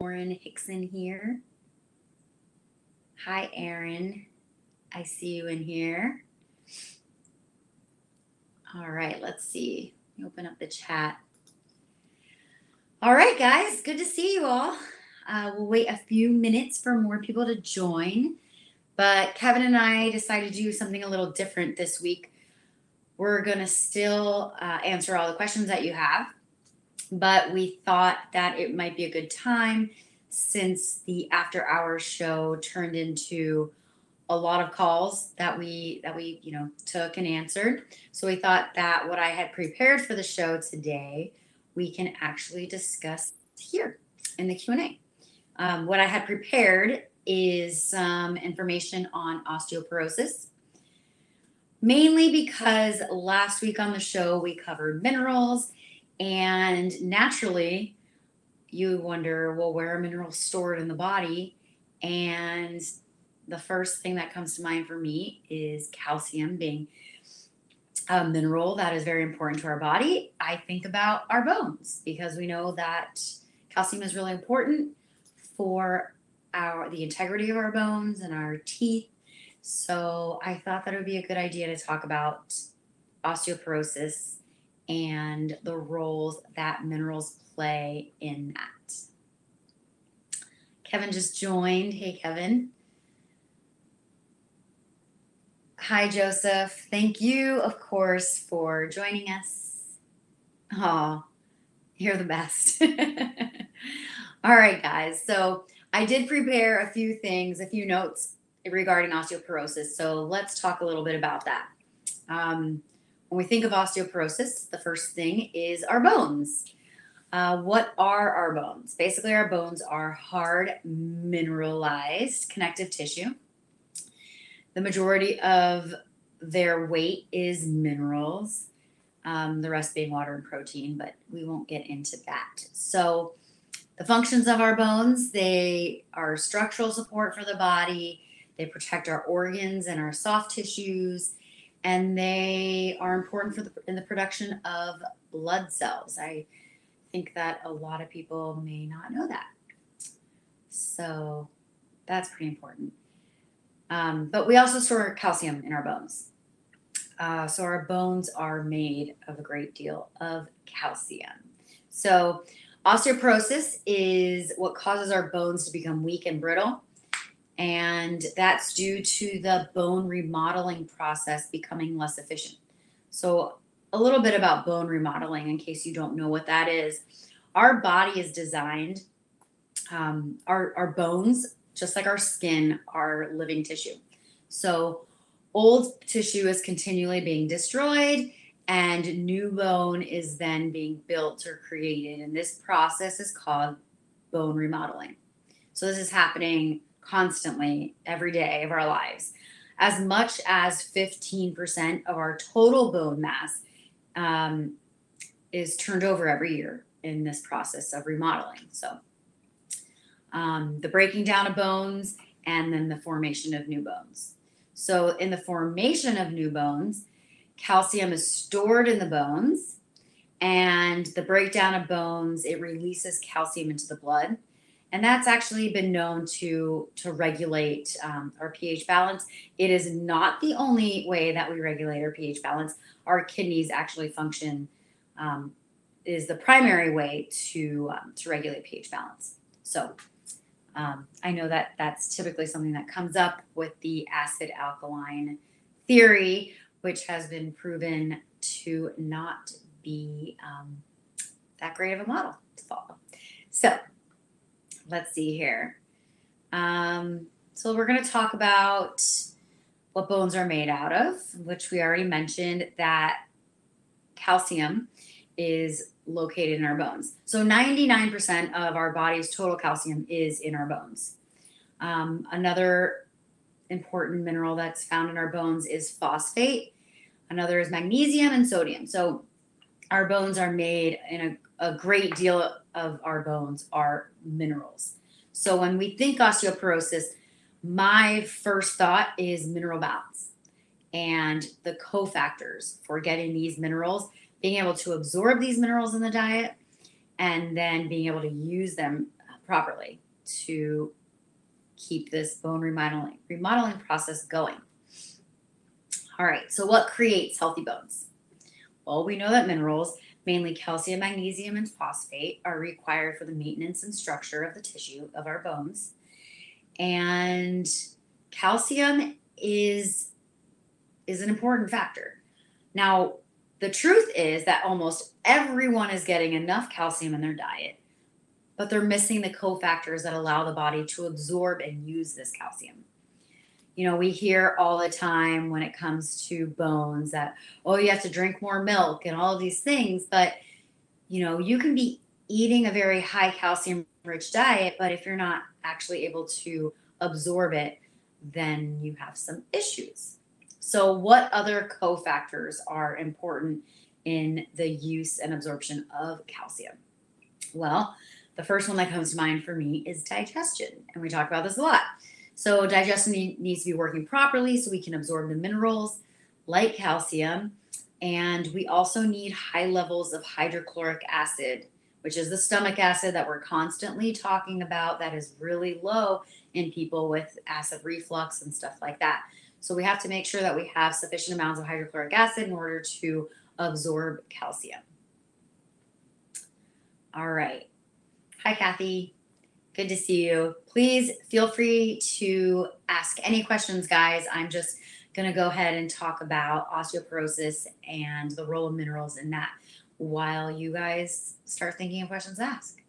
Lauren Hickson here. Hi, Aaron. I see you in here. All right, let's see. Let me open up the chat. All right, guys, good to see you all. Uh, we'll wait a few minutes for more people to join. But Kevin and I decided to do something a little different this week. We're going to still uh, answer all the questions that you have, but we thought that it might be a good time since the after hours show turned into a lot of calls that we that we you know took and answered. So we thought that what i had prepared for the show today we can actually discuss here in the q&a um, what i had prepared is some information on osteoporosis mainly because last week on the show we covered minerals and naturally you wonder well where are minerals stored in the body and the first thing that comes to mind for me is calcium being a mineral that is very important to our body. I think about our bones because we know that calcium is really important for our the integrity of our bones and our teeth. So I thought that it would be a good idea to talk about osteoporosis and the roles that minerals play in that. Kevin just joined. Hey, Kevin. Hi, Joseph. Thank you, of course, for joining us. Oh, you're the best. All right, guys. So I did prepare a few things, a few notes regarding osteoporosis. So let's talk a little bit about that. Um, when we think of osteoporosis, the first thing is our bones. Uh, what are our bones? Basically, our bones are hard, mineralized connective tissue the majority of their weight is minerals, um, the rest being water and protein, but we won't get into that. So, the functions of our bones they are structural support for the body, they protect our organs and our soft tissues, and they are important for the in the production of blood cells. I think that a lot of people may not know that. So, that's pretty important. Um, but we also store calcium in our bones. Uh, so our bones are made of a great deal of calcium. So osteoporosis is what causes our bones to become weak and brittle. And that's due to the bone remodeling process becoming less efficient. So, a little bit about bone remodeling in case you don't know what that is. Our body is designed, um, our, our bones just like our skin, are living tissue. So old tissue is continually being destroyed and new bone is then being built or created. And this process is called bone remodeling. So this is happening constantly every day of our lives. As much as 15% of our total bone mass um, is turned over every year in this process of remodeling. So um, the breaking down of bones, and then the formation of new bones. So, in the formation of new bones, calcium is stored in the bones, and the breakdown of bones it releases calcium into the blood, and that's actually been known to to regulate um, our pH balance. It is not the only way that we regulate our pH balance. Our kidneys actually function um, is the primary way to um, to regulate pH balance. So um, I know that that's typically something that comes up with the acid alkaline theory, which has been proven to not be um, that great of a model to follow. So let's see here. Um, so we're going to talk about what bones are made out of, which we already mentioned that calcium is located in our bones. So 99% of our body's total calcium is in our bones. Um, another important mineral that's found in our bones is phosphate. Another is magnesium and sodium. So our bones are made in a, a great deal of our bones are minerals. So when we think osteoporosis, my first thought is mineral balance and the cofactors for getting these minerals being able to absorb these minerals in the diet and then being able to use them properly to keep this bone remodeling remodeling process going. All right, so what creates healthy bones? Well, we know that minerals, mainly calcium, magnesium, and phosphate, are required for the maintenance and structure of the tissue of our bones. And calcium is is an important factor. Now, the truth is that almost everyone is getting enough calcium in their diet, but they're missing the cofactors that allow the body to absorb and use this calcium. You know, we hear all the time when it comes to bones that, oh, you have to drink more milk and all these things. But, you know, you can be eating a very high calcium rich diet, but if you're not actually able to absorb it, then you have some issues. So, what other cofactors are important in the use and absorption of calcium? Well, the first one that comes to mind for me is digestion. And we talk about this a lot. So, digestion needs to be working properly so we can absorb the minerals like calcium. And we also need high levels of hydrochloric acid, which is the stomach acid that we're constantly talking about, that is really low in people with acid reflux and stuff like that. So we have to make sure that we have sufficient amounts of hydrochloric acid in order to absorb calcium. All right. Hi, Kathy. Good to see you. Please feel free to ask any questions, guys. I'm just going to go ahead and talk about osteoporosis and the role of minerals in that while you guys start thinking of questions to ask.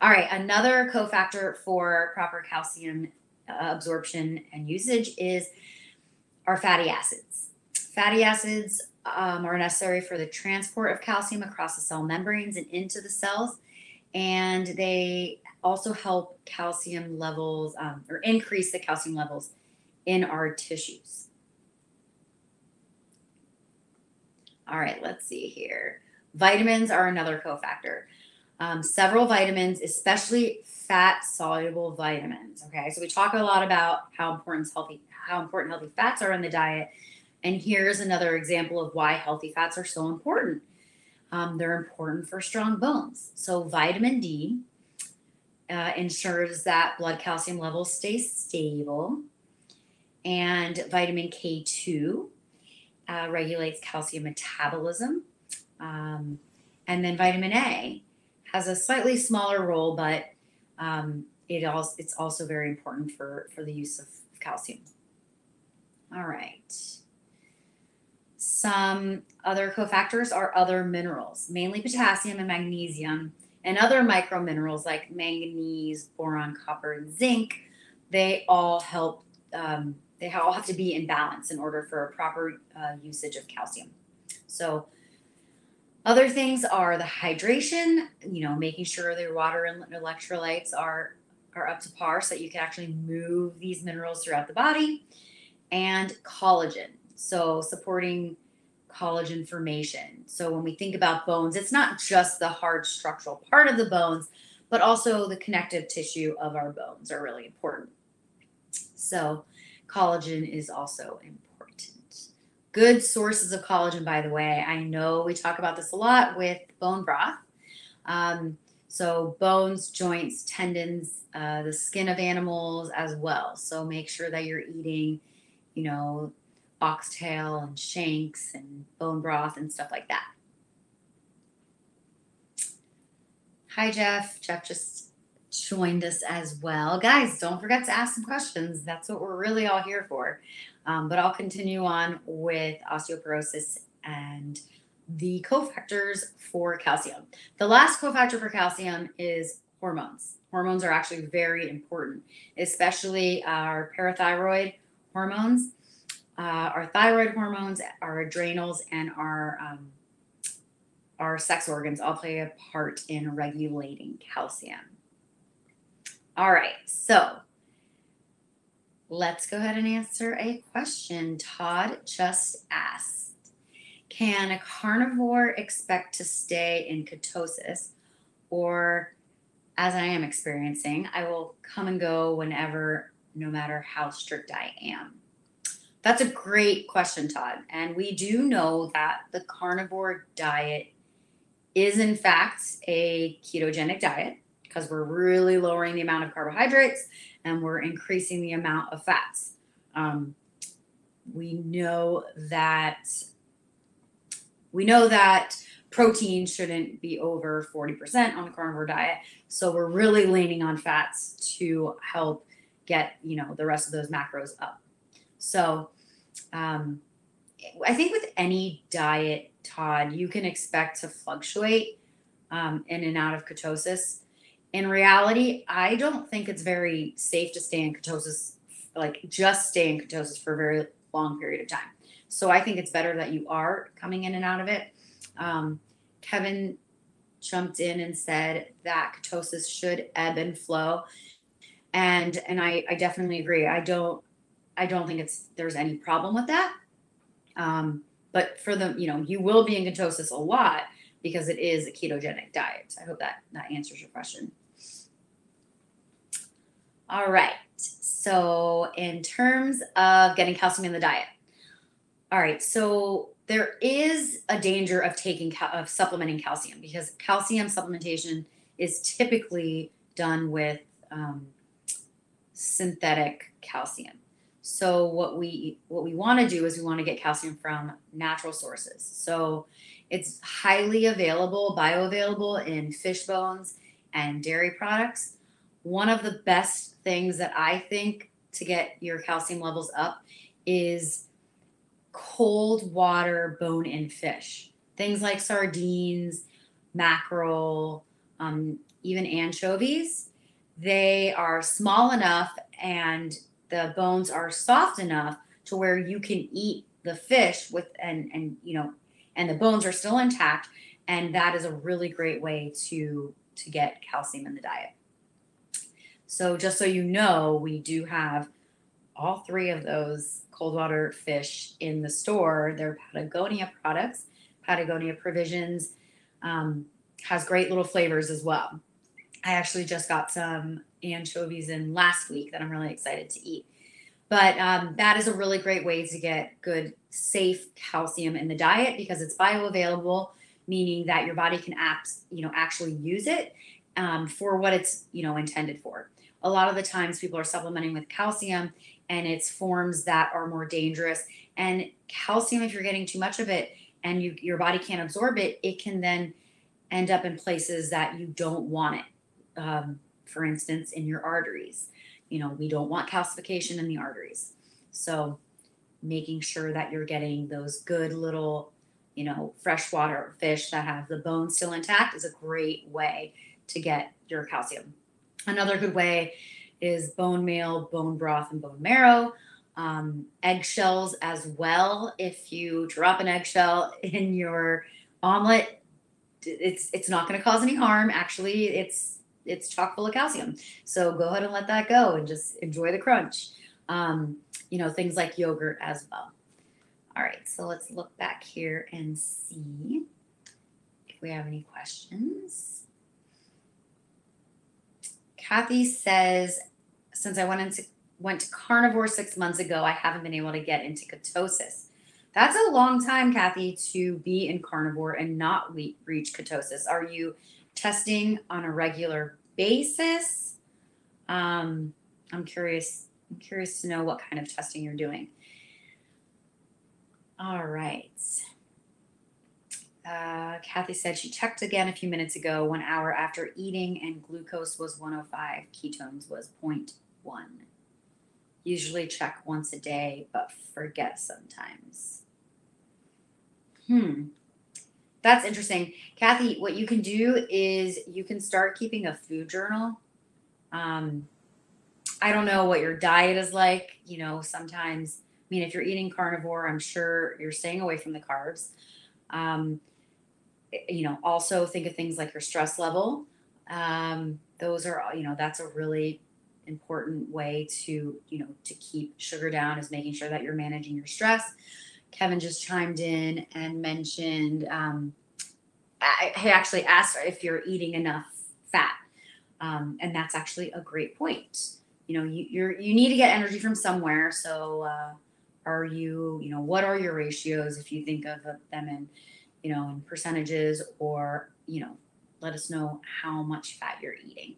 All right, another cofactor for proper calcium uh, absorption and usage is our fatty acids. Fatty acids um, are necessary for the transport of calcium across the cell membranes and into the cells, and they also help calcium levels um, or increase the calcium levels in our tissues. All right, let's see here. Vitamins are another cofactor. Um, several vitamins, especially fat soluble vitamins. Okay, so we talk a lot about how important healthy how important healthy fats are in the diet. And here's another example of why healthy fats are so important. Um, they're important for strong bones. So, vitamin D uh, ensures that blood calcium levels stay stable, and vitamin K2 uh, regulates calcium metabolism. Um, and then vitamin A has a slightly smaller role, but um, it also it's also very important for for the use of calcium. All right. Some other cofactors are other minerals, mainly potassium and magnesium, and other micro minerals like manganese, boron, copper, and zinc. They all help. Um, they all have to be in balance in order for a proper uh, usage of calcium. So, other things are the hydration. You know, making sure the water and electrolytes are are up to par so that you can actually move these minerals throughout the body and collagen. So, supporting collagen formation. So, when we think about bones, it's not just the hard structural part of the bones, but also the connective tissue of our bones are really important. So, collagen is also important. Good sources of collagen, by the way. I know we talk about this a lot with bone broth. Um, so, bones, joints, tendons, uh, the skin of animals as well. So, make sure that you're eating you know, oxtail and shanks and bone broth and stuff like that. Hi, Jeff. Jeff just joined us as well. Guys, don't forget to ask some questions. That's what we're really all here for. Um, but I'll continue on with osteoporosis and the cofactors for calcium. The last cofactor for calcium is hormones. Hormones are actually very important, especially our parathyroid hormones. Uh, our thyroid hormones, our adrenals, and our um, our sex organs all play a part in regulating calcium. All right, so let's go ahead and answer a question. Todd just asked Can a carnivore expect to stay in ketosis, or as I am experiencing, I will come and go whenever no matter how strict I am? That's a great question, Todd. And we do know that the carnivore diet is, in fact, a ketogenic diet. because we're really lowering the amount of carbohydrates and we're increasing the amount of fats. Um, we know that we know that protein shouldn't be over 40% on the carnivore diet. So we're really leaning on fats to help get, you know, the rest of those macros up. So um, I think with any diet, Todd, you can expect to fluctuate um, in and out of ketosis. In reality, I don't think it's very safe to stay in ketosis, like just stay in ketosis for a very long period of time. So I think it's better that you are coming in and out of it. Um, Kevin jumped in and said that ketosis should ebb and flow, and and I, I definitely agree. I don't I don't think it's there's any problem with that. Um, but for the you know you will be in ketosis a lot because it is a ketogenic diet. I hope that that answers your question. All right. So in terms of getting calcium in the diet, all right. So there is a danger of taking of supplementing calcium because calcium supplementation is typically done with um, synthetic calcium. So what we what we want to do is we want to get calcium from natural sources. So it's highly available, bioavailable in fish bones and dairy products. One of the best things that I think to get your calcium levels up is cold water bone in fish. Things like sardines, mackerel, um, even anchovies. They are small enough and the bones are soft enough to where you can eat the fish with and and you know and the bones are still intact and that is a really great way to to get calcium in the diet. So just so you know we do have all three of those cold water fish in the store. They're patagonia products. Patagonia provisions um, has great little flavors as well i actually just got some anchovies in last week that i'm really excited to eat but um, that is a really great way to get good, safe calcium in the diet because it's bioavailable, meaning that your body can act, you know, actually use it um, for what it's, you know, intended for. A lot of the times, people are supplementing with calcium, and it's forms that are more dangerous. And calcium, if you're getting too much of it and you, your body can't absorb it, it can then end up in places that you don't want it. Um, for instance, in your arteries you know, we don't want calcification in the arteries. So making sure that you're getting those good little, you know, freshwater fish that have the bones still intact is a great way to get your calcium. Another good way is bone meal, bone broth, and bone marrow. Um, eggshells as well. If you drop an eggshell in your omelet, it's it's not going to cause any harm. Actually, it's it's chock full of calcium. So go ahead and let that go and just enjoy the crunch. Um, you know, things like yogurt as well. All right, so let's look back here and see if we have any questions. Kathy says, since I went into went to carnivore six months ago, I haven't been able to get into ketosis. That's a long time, Kathy, to be in carnivore and not reach ketosis. Are you testing on a regular basis. Um, I'm curious. I'm curious to know what kind of testing you're doing. All right. Uh, Kathy said she checked again a few minutes ago, one hour after eating, and glucose was 105, ketones was 0.1. Usually check once a day, but forget sometimes. Hmm. That's interesting. Kathy, what you can do is you can start keeping a food journal. Um, I don't know what your diet is like. You know, sometimes, I mean, if you're eating carnivore, I'm sure you're staying away from the carbs. Um, you know, also think of things like your stress level. Um, those are, you know, that's a really important way to, you know, to keep sugar down is making sure that you're managing your stress. Kevin just chimed in and mentioned um, I, actually asked if you're eating enough fat, um, and that's actually a great point. You know, you you're, you need to get energy from somewhere. So, uh, are you, you know, what are your ratios if you think of them in, you know, in percentages or you know, let us know how much fat you're eating.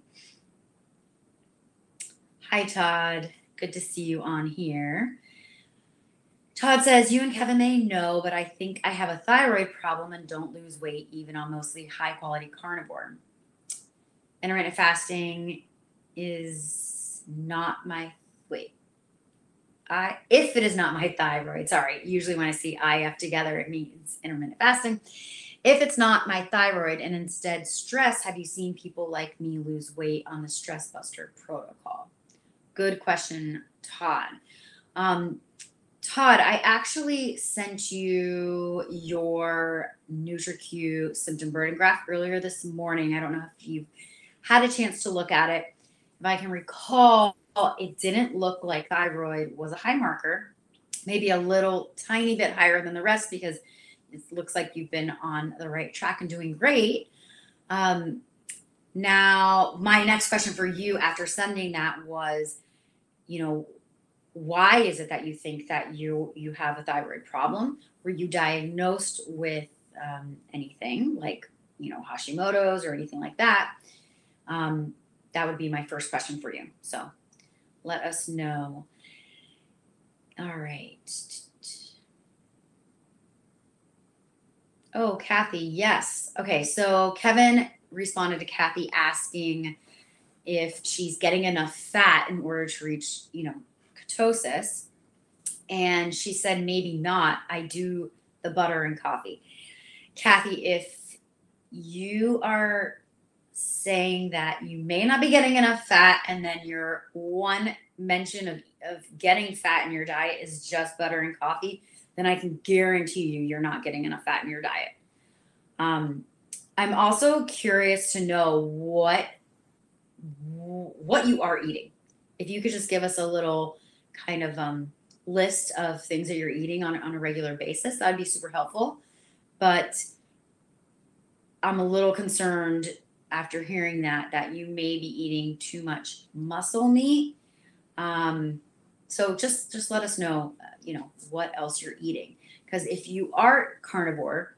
Hi, Todd. Good to see you on here. Todd says, You and Kevin may know, but I think I have a thyroid problem and don't lose weight even on mostly high quality carnivore. Intermittent fasting is not my wait. I if it is not my thyroid, sorry. Usually when I see IF together, it means intermittent fasting. If it's not my thyroid and instead stress, have you seen people like me lose weight on the stress buster protocol? Good question, Todd. Um, Todd, I actually sent you your NutriQ symptom burden graph earlier this morning. I don't know if you've had a chance to look at it. If I can recall, it didn't look like thyroid was a high marker, maybe a little tiny bit higher than the rest because it looks like you've been on the right track and doing great. Um, now, my next question for you after sending that was, you know, why is it that you think that you you have a thyroid problem? Were you diagnosed with um, anything like you know Hashimoto's or anything like that? Um, that would be my first question for you. So let us know. All right. Oh, Kathy, yes. Okay, so Kevin responded to Kathy asking if she's getting enough fat in order to reach, you know, ketosis. And she said, maybe not. I do the butter and coffee. Kathy, if you are saying that you may not be getting enough fat, and then your one mention of, of getting fat in your diet is just butter and coffee, then I can guarantee you you're not getting enough fat in your diet. Um, I'm also curious to know what what you are eating. If you could just give us a little kind of um, list of things that you're eating on, on a regular basis, that'd be super helpful. But I'm a little concerned after hearing that that you may be eating too much muscle meat. Um, so just just let us know, you know, what else you're eating. Because if you are carnivore,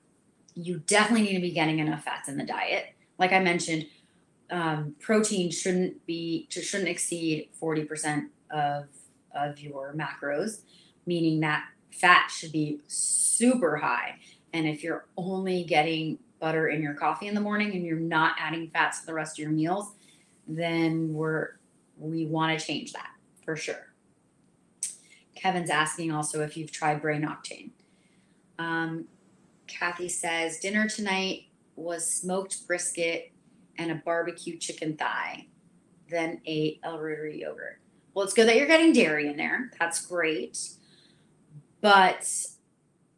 you definitely need to be getting enough fats in the diet. Like I mentioned, um, protein shouldn't be shouldn't exceed 40% of of your macros, meaning that fat should be super high. And if you're only getting butter in your coffee in the morning and you're not adding fats to the rest of your meals, then we're we want to change that for sure. Kevin's asking also if you've tried Brain Octane. Um, Kathy says dinner tonight was smoked brisket and a barbecue chicken thigh, then ate L. reuteri yogurt. Well, it's good that you're getting dairy in there. That's great. But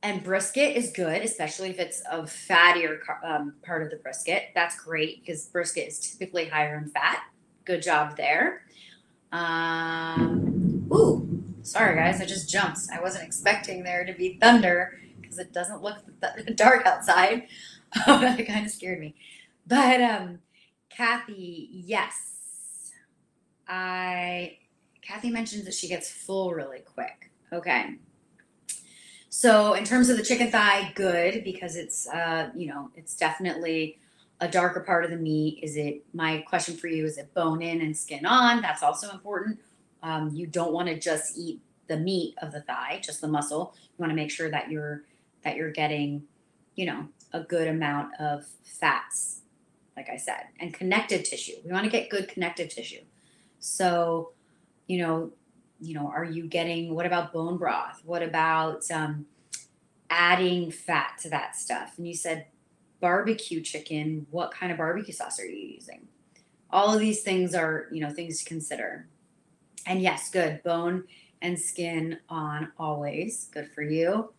and brisket is good, especially if it's a fattier um, part of the brisket. That's great because brisket is typically higher in fat. Good job there. Um, ooh, sorry guys, I just jumped. I wasn't expecting there to be thunder because it doesn't look th- dark outside. that kind of scared me. But um, Kathy, yes, I. Kathy mentions that she gets full really quick. Okay. So in terms of the chicken thigh, good because it's uh, you know, it's definitely a darker part of the meat. Is it my question for you? Is it bone in and skin on? That's also important. Um, you don't want to just eat the meat of the thigh, just the muscle. You want to make sure that you're that you're getting, you know, a good amount of fats, like I said, and connective tissue. We want to get good connective tissue. So, you know, you know, are you getting what about bone broth? What about um, adding fat to that stuff? And you said barbecue chicken. What kind of barbecue sauce are you using? All of these things are, you know, things to consider. And yes, good bone and skin on always. Good for you.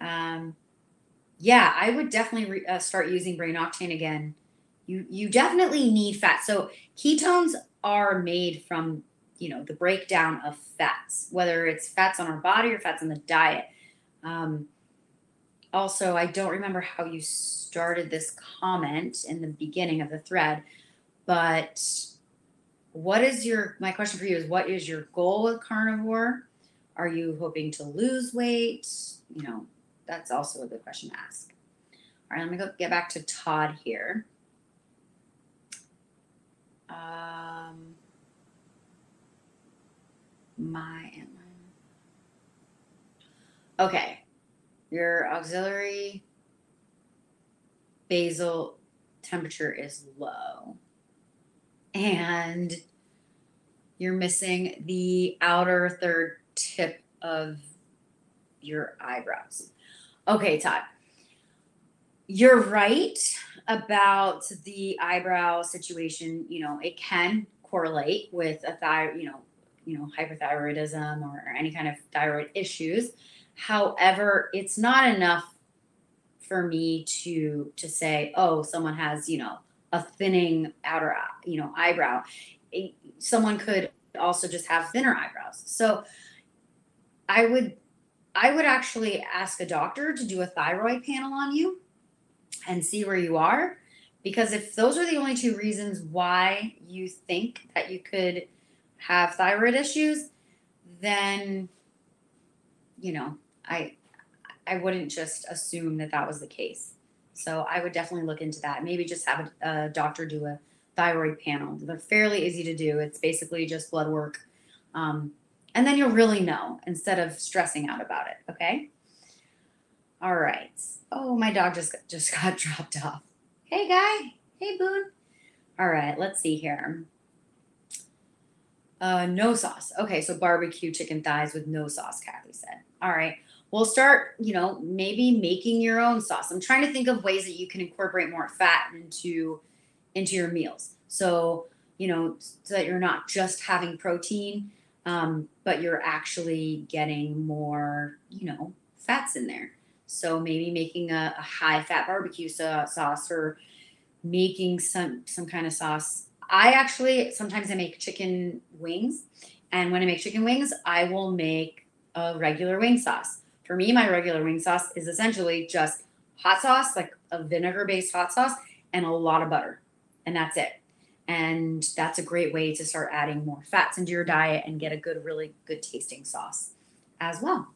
Um, yeah, I would definitely re- uh, start using brain octane again. You you definitely need fat. So ketones are made from you know the breakdown of fats whether it's fats on our body or fats in the diet. Um, also i don't remember how you started this comment in the beginning of the thread but what is your my question for you is what is your goal with carnivore? Are you hoping to lose weight? You know that's also a good question to ask. All right let me go get back to todd here my. Okay, your axillary basal temperature is low, and you're missing the outer third tip of your eyebrows. Okay, Todd. You're right about the eyebrow situation. You know, it can correlate with a thyroid, you know, you know, hyperthyroidism or, any kind of thyroid issues. However, it's not enough for me to to say, oh, someone has, you know, a thinning outer, you know, eyebrow. It, someone could also just have thinner eyebrows. So I would I would actually ask a doctor to do a thyroid panel on you and see where you are. Because if those are the only two reasons why you think that you could have thyroid issues, then, you know, I, I wouldn't just assume that that was the case. So I would definitely look into that. Maybe just have a, a doctor do a thyroid panel. They're fairly easy to do. It's basically just blood work. Um, and then you'll really know instead of stressing out about it. Okay. All right. Oh, my dog just just got dropped off. Hey, guy. Hey, Boone. All right. Let's see here. Uh, no sauce. Okay, so barbecue chicken thighs with no sauce, Kathy said. All right. We'll start, you know, maybe making your own sauce. I'm trying to think of ways that you can incorporate more fat into into your meals. So, you know, so that you're not just having protein, um, but you're actually getting more, you know, fats in there. So maybe making a, a high fat barbecue sauce or making some some kind of sauce. I actually sometimes I make chicken wings, and when I make chicken wings, I will make a regular wing sauce. For me, my regular wing sauce is essentially just hot sauce, like a vinegar based hot sauce, and a lot of butter, and that's it. And that's a great way to start adding more fats into your diet and get a good, really good tasting sauce as well.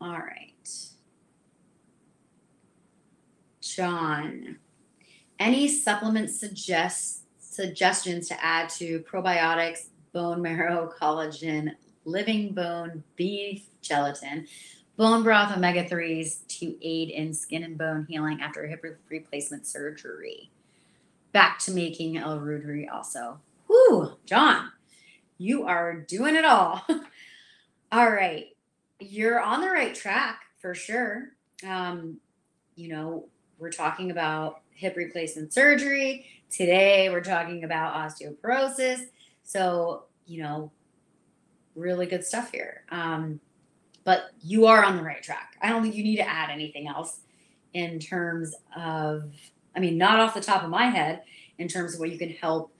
All right. John, any supplement suggest, suggestions to add to probiotics, bone marrow, collagen, living bone, beef gelatin, bone broth, omega 3s to aid in skin and bone healing after hip replacement surgery? Back to making L. reuteri also. Whoo, John, you are doing it all. all right you're on the right track for sure. Um, you know, we're talking about hip replacement surgery. Today, we're talking about osteoporosis. So, you know, really good stuff here. Um, but you are on the right track. I don't think you need to add anything else in terms of, I mean, not off the top of my head, in terms of what you can help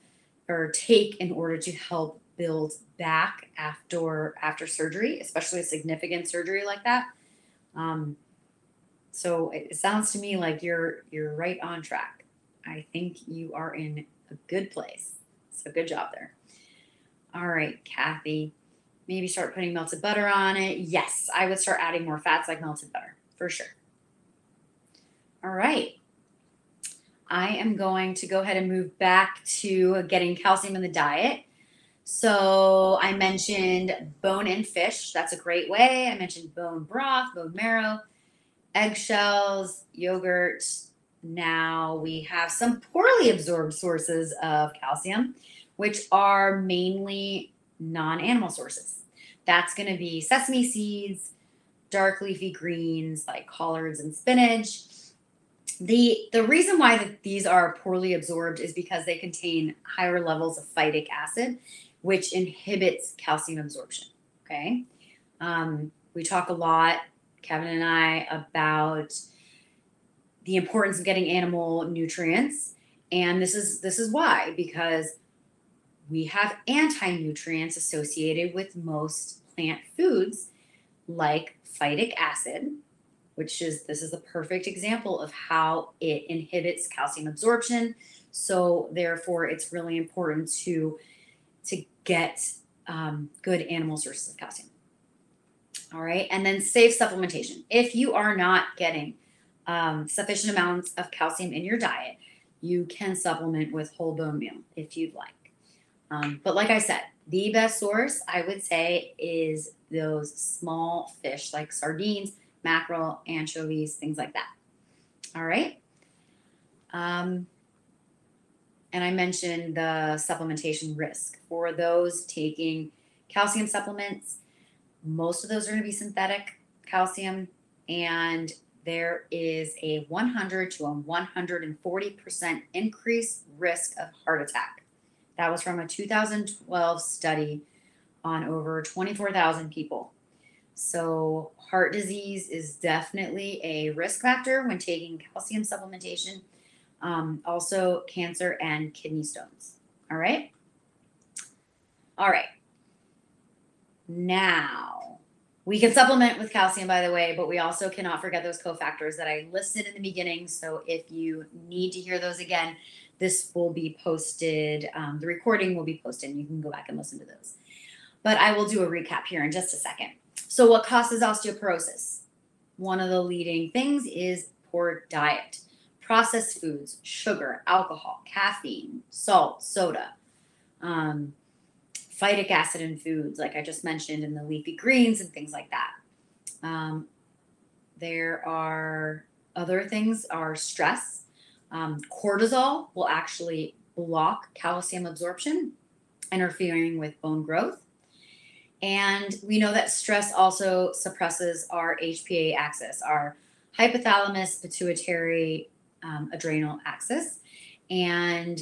or take in order to help build back after after surgery, especially a significant surgery like that. Um, so it sounds to me like you're you're right on track. I think you are in a good place. So good job there. All right, Kathy. Maybe start putting melted butter on it. Yes, I would start adding more fats like melted butter for sure. All right. I am going to go ahead and move back to getting calcium in the diet. So I mentioned bone in fish. That's a great way. I mentioned bone broth, bone marrow, eggshells, yogurt. Now we have some poorly absorbed sources of calcium, which are mainly non animal sources. That's going to be sesame seeds, dark leafy greens like collards and spinach. The, the reason why that these are poorly absorbed is because they contain higher levels of phytic acid, which inhibits calcium absorption. Okay. Um, we talk a lot, Kevin and I, about the importance of getting animal nutrients. And this is this is why, because we have anti-nutrients associated with most plant foods, like phytic acid, which is this is a perfect example of how it inhibits calcium absorption. So therefore, it's really important to to get um, good animal sources of calcium. All right. And then safe supplementation. If you are not getting um, sufficient amounts of calcium in your diet, you can supplement with whole bone meal if you'd like. Um, but like I said, the best source I would say is those small fish like sardines, mackerel, anchovies, things like that. All right. Um, and I mentioned the supplementation risk for those taking calcium supplements. Most of those are going to be synthetic calcium, and there is a 100 to a 140% increase risk of heart attack. That was from a 2012 study on over 24,000 people. So, heart disease is definitely a risk factor when taking calcium supplementation. Um, also, cancer and kidney stones. All right. All right. Now, we can supplement with calcium, by the way, but we also cannot forget those cofactors that I listed in the beginning. So, if you need to hear those again, this will be posted. Um, the recording will be posted, and you can go back and listen to those. But I will do a recap here in just a second. So, what causes osteoporosis? One of the leading things is poor diet, processed foods, sugar, alcohol, caffeine, salt, soda, um, phytic acid in foods, like I just mentioned, in the leafy greens and things like that. Um, there are other things are stress. Um, cortisol will actually block calcium absorption, interfering with bone growth. And we know that stress also suppresses our HPA axis, our hypothalamus, pituitary, um, adrenal axis. And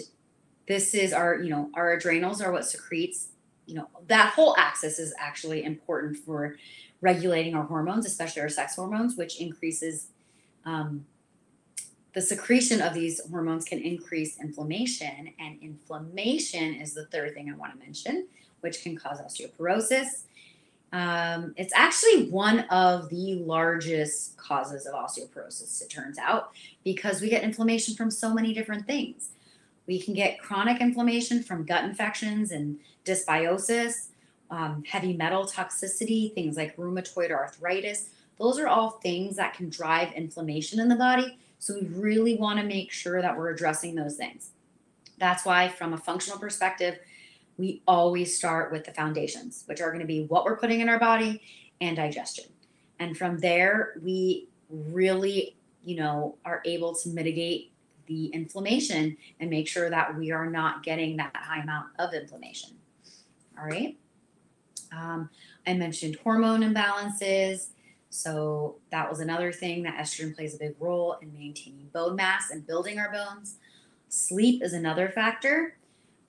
this is our, you know, our adrenals are what secretes, you know, that whole axis is actually important for regulating our hormones, especially our sex hormones, which increases um, the secretion of these hormones can increase inflammation. And inflammation is the third thing I want to mention which can cause osteoporosis. Um, it's actually one of the largest causes of osteoporosis, it turns out, because we get inflammation from so many different things. We can get chronic inflammation from gut infections and dysbiosis, um, heavy metal toxicity, things like rheumatoid arthritis. Those are all things that can drive inflammation in the body. So we really want to make sure that we're addressing those things. That's why, from a functional perspective, we always start with the foundations, which are going to be what we're putting in our body and digestion. And from there, we really, you know, are able to mitigate the inflammation and make sure that we are not getting that high amount of inflammation. All right. Um, I mentioned hormone imbalances. So that was another thing that estrogen plays a big role in maintaining bone mass and building our bones. Sleep is another factor.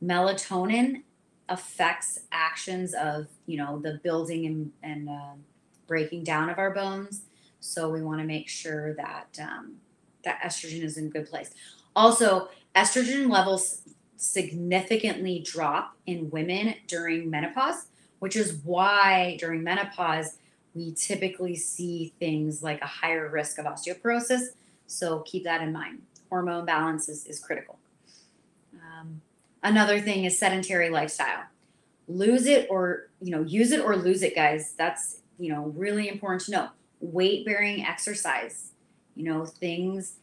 Melatonin affects actions of you know the building and, and uh, breaking down of our bones so we want to make sure that um, that estrogen is in good place also estrogen levels significantly drop in women during menopause which is why during menopause we typically see things like a higher risk of osteoporosis so keep that in mind hormone balance is, is critical um, Another thing is sedentary lifestyle. Lose it or, you know, use it or lose it, guys. That's, you know, really important to know. Weight bearing exercise, you know, things,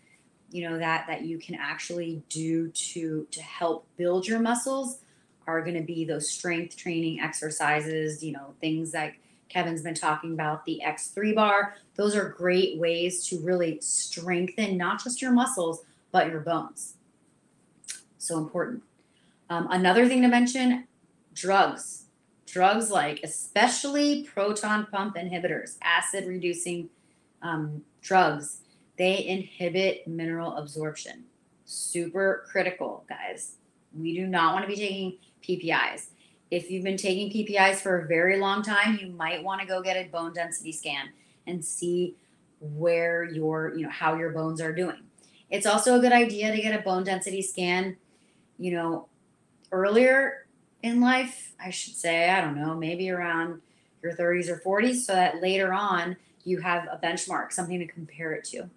you know, that that you can actually do to to help build your muscles are going to be those strength training exercises, you know, things like Kevin's been talking about, the X3 bar. Those are great ways to really strengthen not just your muscles, but your bones. So important. Um, another thing to mention drugs. Drugs like, especially proton pump inhibitors, acid reducing um, drugs, they inhibit mineral absorption. Super critical, guys. We do not want to be taking PPIs. If you've been taking PPIs for a very long time, you might want to go get a bone density scan and see where your, you know, how your bones are doing. It's also a good idea to get a bone density scan, you know, earlier in life, I should say, I don't know, maybe around your 30s or 40s, so that later on you have a benchmark, something to compare it to.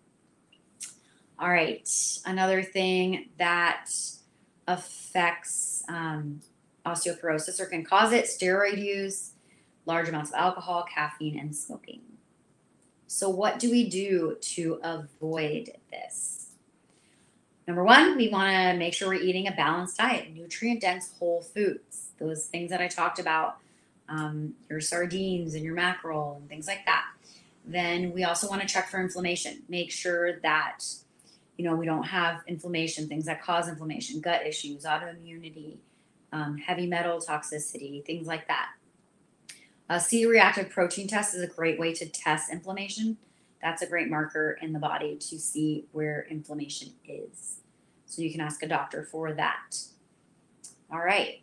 All right, another thing that affects um, osteoporosis or can cause it steroid use, large amounts of alcohol, caffeine, and smoking. So, what do we do to avoid this? Number one, we want to make sure we're eating a balanced diet, nutrient dense whole foods, those things that I talked about, um, your sardines and your mackerel and things like that. Then we also want to check for inflammation. Make sure that you know we don't have inflammation, things that cause inflammation, gut issues, autoimmunity, um, heavy metal toxicity, things like that. A C-reactive protein test is a great way to test inflammation. That's a great marker in the body to see where inflammation is. So you can ask a doctor for that. All right.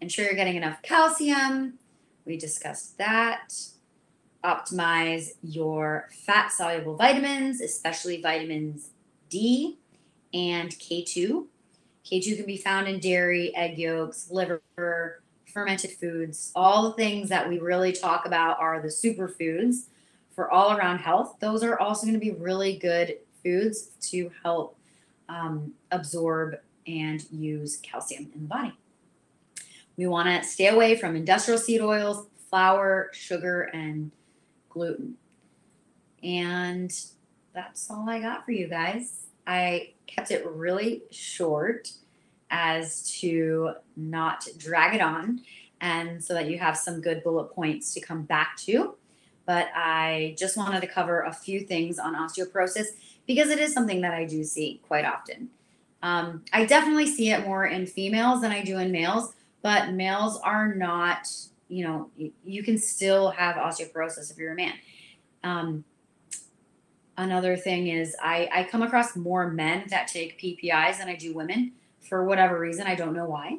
Ensure you're getting enough calcium. We discussed that. Optimize your fat soluble vitamins, especially vitamins D and K2. K2 can be found in dairy, egg yolks, liver, fermented foods. All the things that we really talk about are the superfoods for all around health. Those are also going to be really good foods to help um, absorb and use calcium in the body. We want to stay away from industrial seed oils, flour, sugar, and gluten. And that's all I got for you guys. I kept it really short as to not drag it on and so that you have some good bullet points to come back to. But I just wanted to cover a few things on osteoporosis because it is something that I do see quite often. Um, I definitely see it more in females than I do in males, but males are not, you know, you can still have osteoporosis if you're a man. Um, another thing is I, I come across more men that take PPIs than I do women for whatever reason. I don't know why.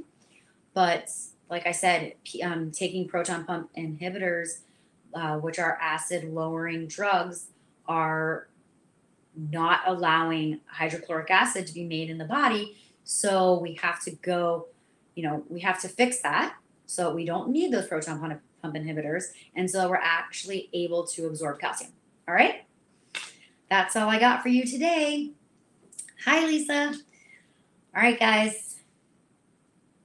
But like I said, um, taking proton pump inhibitors, uh, which are acid lowering drugs, are not allowing hydrochloric acid to be made in the body. So we have to go, you know, we have to fix that. So we don't need those proton pump, inhibitors. And so we're actually able to absorb calcium. All right. That's all I got for you today. Hi, Lisa. All right, guys.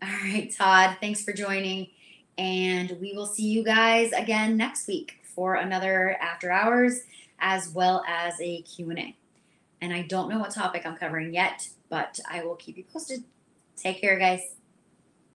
All right, Todd, thanks for joining. And we will see you guys again next week for another after hours as well as a Q&A. And I don't know what topic I'm covering yet, but I will keep you posted. Take care, guys.